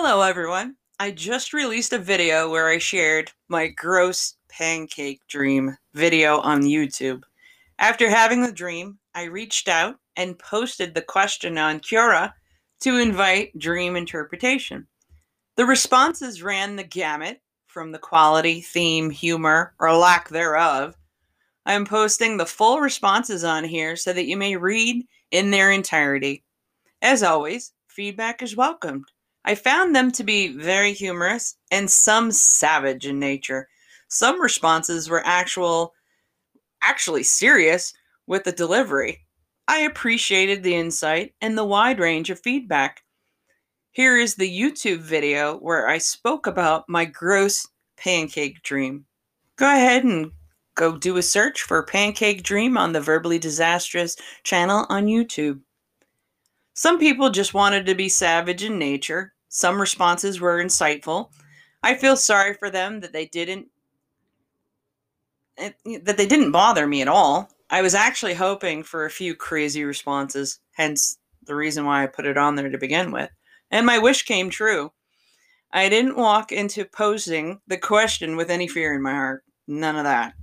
Hello, everyone. I just released a video where I shared my gross pancake dream video on YouTube. After having the dream, I reached out and posted the question on Quora to invite dream interpretation. The responses ran the gamut from the quality, theme, humor, or lack thereof. I am posting the full responses on here so that you may read in their entirety. As always, feedback is welcomed. I found them to be very humorous and some savage in nature. Some responses were actual actually serious with the delivery. I appreciated the insight and the wide range of feedback. Here is the YouTube video where I spoke about my gross pancake dream. Go ahead and go do a search for Pancake Dream on the Verbally Disastrous channel on YouTube. Some people just wanted to be savage in nature. Some responses were insightful. I feel sorry for them that they didn't eh, that they didn't bother me at all. I was actually hoping for a few crazy responses, hence the reason why I put it on there to begin with. And my wish came true. I didn't walk into posing the question with any fear in my heart. None of that.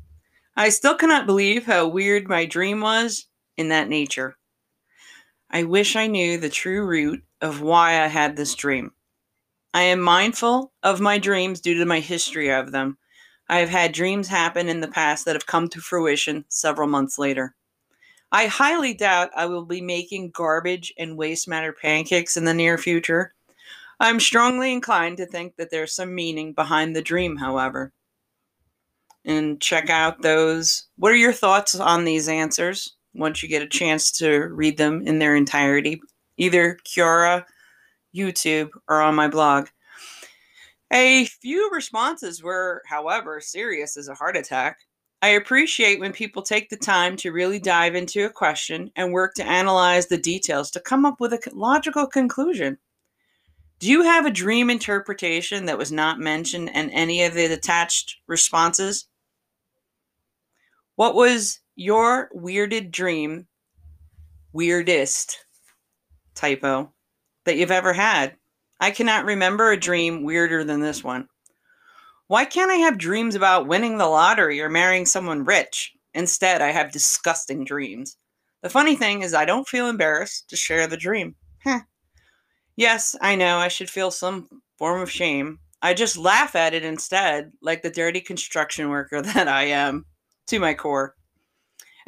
I still cannot believe how weird my dream was in that nature. I wish I knew the true root of why I had this dream. I am mindful of my dreams due to my history of them. I have had dreams happen in the past that have come to fruition several months later. I highly doubt I will be making garbage and waste matter pancakes in the near future. I'm strongly inclined to think that there's some meaning behind the dream, however. And check out those. What are your thoughts on these answers once you get a chance to read them in their entirety? Either Quora, YouTube, or on my blog. A few responses were, however, serious as a heart attack. I appreciate when people take the time to really dive into a question and work to analyze the details to come up with a logical conclusion. Do you have a dream interpretation that was not mentioned in any of the attached responses? What was your weirded dream, weirdest typo, that you've ever had? I cannot remember a dream weirder than this one. Why can't I have dreams about winning the lottery or marrying someone rich? Instead, I have disgusting dreams. The funny thing is, I don't feel embarrassed to share the dream. Yes, I know I should feel some form of shame. I just laugh at it instead, like the dirty construction worker that I am, to my core.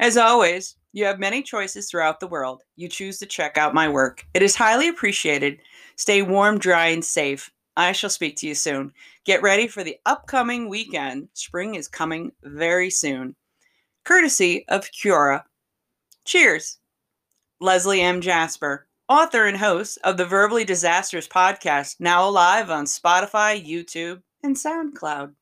As always, you have many choices throughout the world. You choose to check out my work. It is highly appreciated. Stay warm, dry, and safe. I shall speak to you soon. Get ready for the upcoming weekend. Spring is coming very soon. Courtesy of Quora. Cheers. Leslie M. Jasper, author and host of the Verbally Disastrous podcast, now live on Spotify, YouTube, and SoundCloud.